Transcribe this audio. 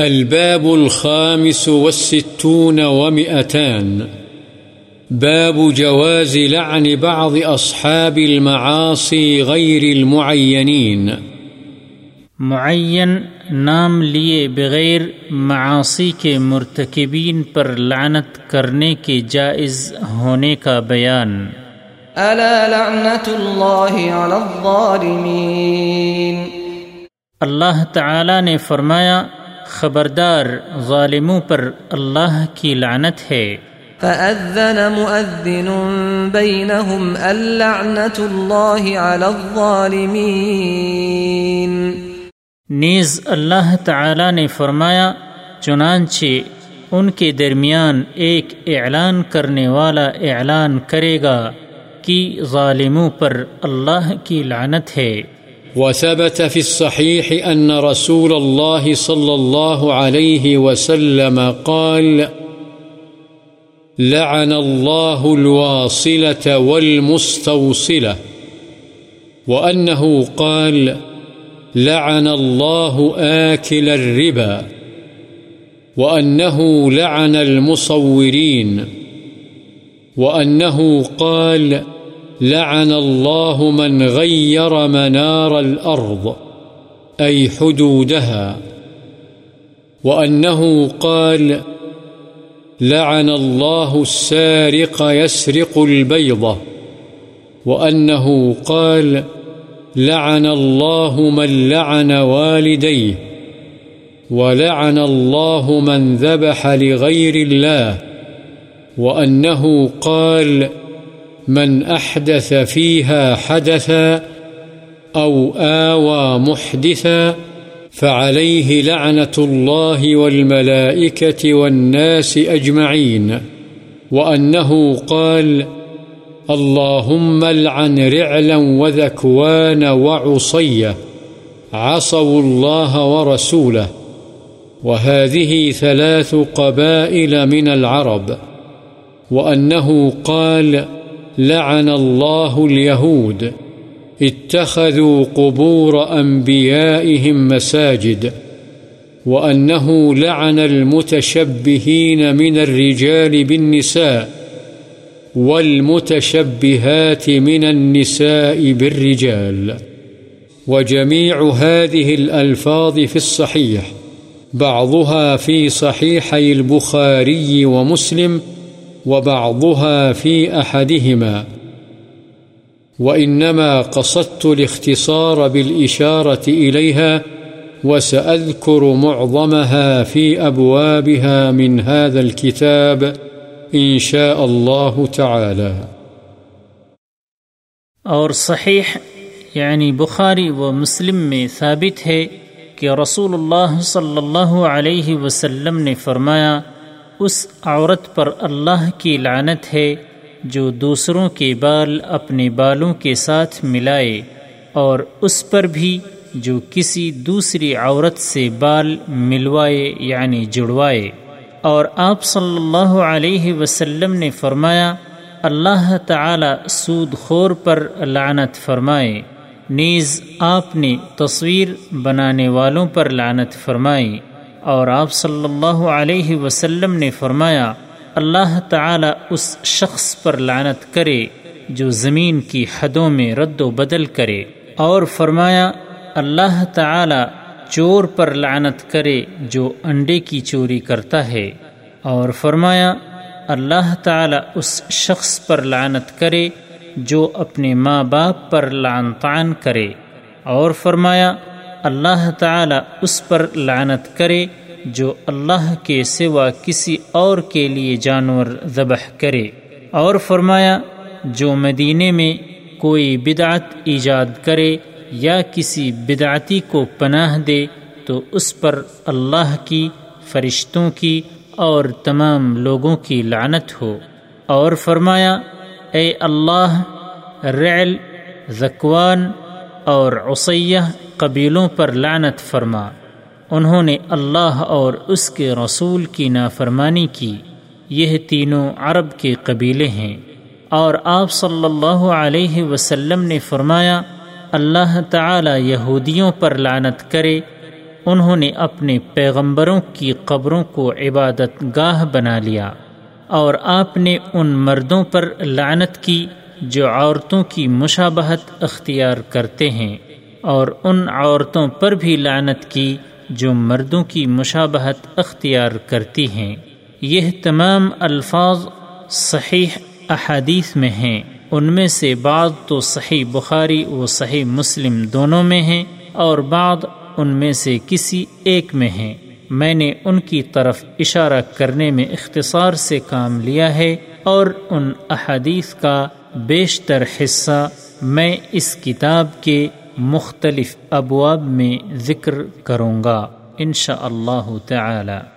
الباب الخامس والستون ومئتان. باب جواز لعن بعض أصحاب المعاصي غير المعينين. معین نام لیے بغیر معاصی کے مرتکبین پر لعنت کرنے کے جائز ہونے کا بیان۔ ألا لعنة الله على الظالمين؟ اللہ تعالی نے فرمایا خبردار ظالموں پر اللہ کی لعنت ہے۔ فأذن مؤذن بينهم اللعنة الله على الظالمين۔ نیز اللہ تعالی نے فرمایا چنانچہ ان کے درمیان ایک اعلان کرنے والا اعلان کرے گا کہ ظالموں پر اللہ کی لعنت ہے۔ وثبت في الصحيح أن رسول الله صلى الله عليه وسلم قال لعن الله الواصلة والمستوصلة. وأنه قال لعن الله آكل الربا. وأنه لعن المصورين. وأنه قال لعن الله من غير منار الأرض، أي حدودها. وأنه قال لعن الله السارق يسرق البيضة وأنه قال لعن الله من لعن والديه. ولعن الله من ذبح لغير الله. وأنه قال من أحدث فيها حدثا أو آوى محدثا فعليه لعنة الله والملائكة والناس أجمعين وأنه قال اللهم العن رعلا وذكوان وعصية عصوا الله ورسوله وهذه ثلاث قبائل من العرب وأنه قال لعن الله اليهود اتخذوا قبور أنبيائهم مساجد. وأنه لعن المتشبهين من الرجال بالنساء. والمتشبهات من النساء بالرجال. وجميع هذه الألفاظ في الصحيح. بعضها في صحيحي البخاري ومسلم ومسلم وبعضها في أحدهما. وإنما قصدت الاختصار بالإشارة إليها، وسأذكر معظمها في أبوابها من هذا الكتاب إن شاء الله تعالى. اور صحیح یعنی بخاری و مسلم میں ثابت ہے کہ رسول اللہ صلی اللہ علیہ وسلم نے فرمایا اس عورت پر اللہ کی لعنت ہے جو دوسروں کے بال اپنے بالوں کے ساتھ ملائے اور اس پر بھی جو کسی دوسری عورت سے بال ملوائے یعنی جڑوائے۔ اور آپ صلی اللہ علیہ وسلم نے فرمایا، اللہ تعالی سود خور پر لعنت فرمائے۔ نیز آپ نے تصویر بنانے والوں پر لعنت فرمائی۔ اور آپ صلی اللہ علیہ وسلم نے فرمایا، اللہ تعالی اس شخص پر لعنت کرے جو زمین کی حدوں میں رد و بدل کرے۔ اور فرمایا، اللہ تعالی چور پر لعنت کرے جو انڈے کی چوری کرتا ہے۔ اور فرمایا، اللہ تعالی اس شخص پر لعنت کرے جو اپنے ماں باپ پر لعن طعن کرے۔ اور فرمایا اللہ تعالی اس پر لعنت کرے جو اللہ کے سوا کسی اور کے لیے جانور ذبح کرے۔ اور فرمایا، جو مدینے میں کوئی بدعت ایجاد کرے یا کسی بدعتی کو پناہ دے، تو اس پر اللہ کی، فرشتوں کی اور تمام لوگوں کی لعنت ہو۔ اور فرمایا، اے اللہ، رعل زکوان اور عصیہ قبیلوں پر لعنت فرما۔ انہوں نے اللہ اور اس کے رسول کی نافرمانی کی۔ یہ تینوں عرب کے قبیلے ہیں۔ اور آپ صلی اللہ علیہ وسلم نے فرمایا، اللہ تعالی یہودیوں پر لعنت کرے۔ انہوں نے اپنے پیغمبروں کی قبروں کو عبادت گاہ بنا لیا۔ اور آپ نے ان مردوں پر لعنت کی۔ جو عورتوں کی مشابہت اختیار کرتے ہیں اور ان عورتوں پر بھی لعنت کی جو مردوں کی مشابہت اختیار کرتی ہیں۔ یہ تمام الفاظ صحیح احادیث میں ہیں۔ ان میں سے بعض تو صحیح بخاری و صحیح مسلم دونوں میں ہیں اور بعض ان میں سے کسی ایک میں ہیں۔ میں نے ان کی طرف اشارہ کرنے میں اختصار سے کام لیا ہے اور ان احادیث کا بیشتر حصہ میں اس کتاب کے مختلف ابواب میں ذکر کروں گا انشاء اللہ تعالی۔